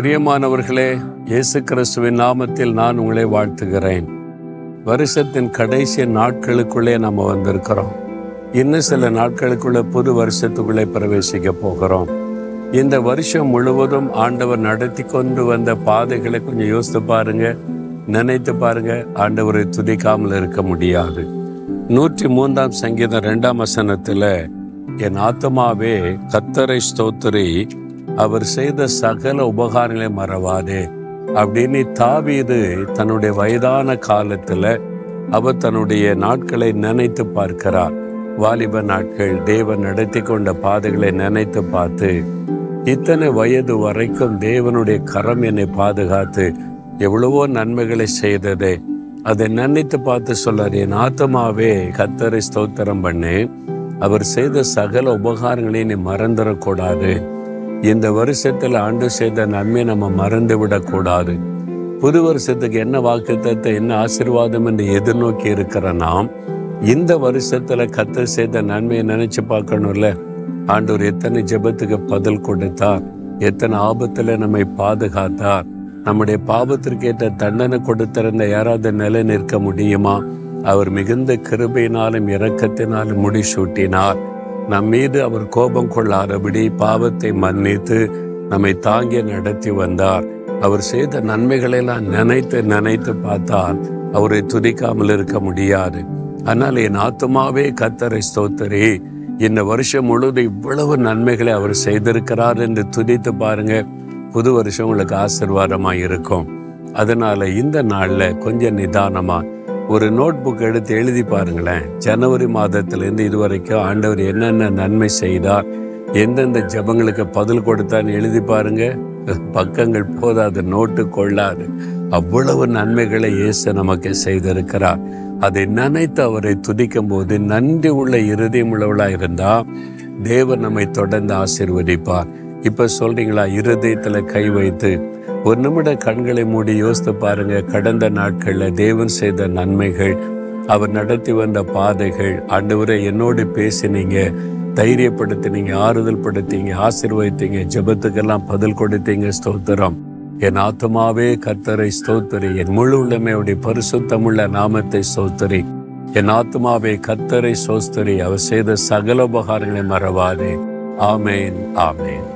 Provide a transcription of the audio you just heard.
பிரியமானவர்களே இயேசு கிறிஸ்துவின் நாமத்தில் நான் உங்களை வாழ்த்துகிறேன். வருஷத்தின் கடைசி நாட்களுக்குள்ளே நம்ம வந்திருக்கிறோம். இன்னும் சில நாட்களுக்குள்ள புது வருஷத்துக்குள்ளே பிரவேசிக்க போகிறோம். இந்த வருஷம் முழுவதும் ஆண்டவர் நடத்தி கொண்டு வந்த பாதைகளை கொஞ்சம் யோசித்து பாருங்க நினைத்து பாருங்க ஆண்டவரை துதிக்காமல் இருக்க முடியாது. நூற்றி மூன்றாம் சங்கீதம் ரெண்டாம் வசனத்தில் என் ஆத்மாவே கத்தரை ஸ்தோத்திரி அவர் செய்த சகல உபகாரங்களை மறவாதே. அப்படின்னு தாவீது தன்னுடைய வயதான காலத்துல அவர் தன்னுடைய நாட்களை நினைத்து பார்க்கிறார். வாலிப நாட்கள் தேவன் நடத்தி கொண்ட பாதைகளை நினைத்து பார்த்து இத்தனை வயது வரைக்கும் தேவனுடைய கரம் என்னை பாதுகாத்து எவ்வளவோ நன்மைகளை செய்ததே. அதை நினைத்து பார்த்து சொல்லார் என் ஆத்மாவே கத்தரை ஸ்தோத்திரம் பண்ணு. அவர் செய்த சகல உபகாரங்களை நீ மறந்துடக்கூடாது. இந்த வருஷத்தில் ஆண்டு செய்த நன்மை நம்ம மறந்து விடக்கூடாது. புது வருஷத்துக்கு என்ன வாக்குத்தத்தை என்ன ஆசீர்வாதம் என்று எதிர்நோக்கி இருக்கிற நாம் இந்த வருஷத்துல கத்த செய்த நன்மையை நினைச்சு பார்க்கணும்ல? ஆண்டவர் எத்தனை ஜெபத்துக்கு பதில் கொடுத்தார் எத்தனை ஆபத்துல நம்மை பாதுகாத்தார் நம்முடைய பாவத்திற்கு ஏற்ற தண்டனை கொடுத்திருந்த யாராவது நிலை நிற்க முடியுமா? அவர் மிகுந்த கிருபையினாலும் இரக்கத்தினாலும் முடிசூட்டினார். நம் மீது அவர் கோபம் கொள்ளாதபடி பாவத்தை மன்னித்து நம்மை தாங்கி நடத்தி வந்தார். அவர் செய்த நன்மைகளெல்லாம் நினைத்து நினைத்து பார்த்தால் அவரை துதிக்காமல் இருக்க முடியாது. ஆனால் என் ஆத்மாவே கத்தரை ஸ்தோத்தரி. இந்த வருஷம் முழுவதும் இவ்வளவு நன்மைகளை அவர் செய்திருக்கிறார் என்று துதித்து பாருங்க. புது வருஷம் உங்களுக்கு ஆசிர்வாதமாக இருக்கும் அதனால இந்த நாள்ல கொஞ்சம் நிதானமாக ஒரு நோட் புக் எடுத்து எழுதி பாருங்களேன். ஜனவரி மாதத்திலேருந்து இதுவரைக்கும் ஆண்டவர் என்னென்ன நன்மை செய்தார் எந்தெந்த ஜபங்களுக்கு பதில் கொடுத்தான்னு எழுதி பாருங்க. பக்கங்கள் போதாது நோட்டு கொள்ளாது. அவ்வளவு நன்மைகளை இயேசு நமக்கு செய்திருக்கிறார். அதை நினைத்து அவரை துதிக்கும் போது நன்றி உள்ள இருதயம் உள்ளவளாக இருந்தா தேவன் நம்மை தொடர்ந்து ஆசீர்வதிப்பார். இப்போ சொல்றீங்களா? இருதயத்தில் கை வைத்து. ஒரு நிமிட கண்களை மூடி யோசித்து பாருங்க. கடந்த நாட்களில் தேவன் செய்த நன்மைகள் அவர் நடத்தி வந்த பாதைகள் ஆண்டவரை என்னோடு பேசினீங்க தைரியப்படுத்தினீங்க ஆறுதல் படுத்தீங்க ஆசீர்வதித்தீங்க ஜெபத்துக்கெல்லாம் பதில் கொடுத்தீங்க ஸ்தோத்திரம். என் ஆத்மாவே கர்த்தரை ஸ்தோத்திரி. என் முழு உள்ளமையுடைய பரிசுத்தமுள்ள நாமத்தை ஸ்தோத்திரி. என் ஆத்மாவே கத்தரை சோஸ்தரி அவர் செய்த சகல உபகாரங்களை மறவாதே. ஆமேன் ஆமேன்.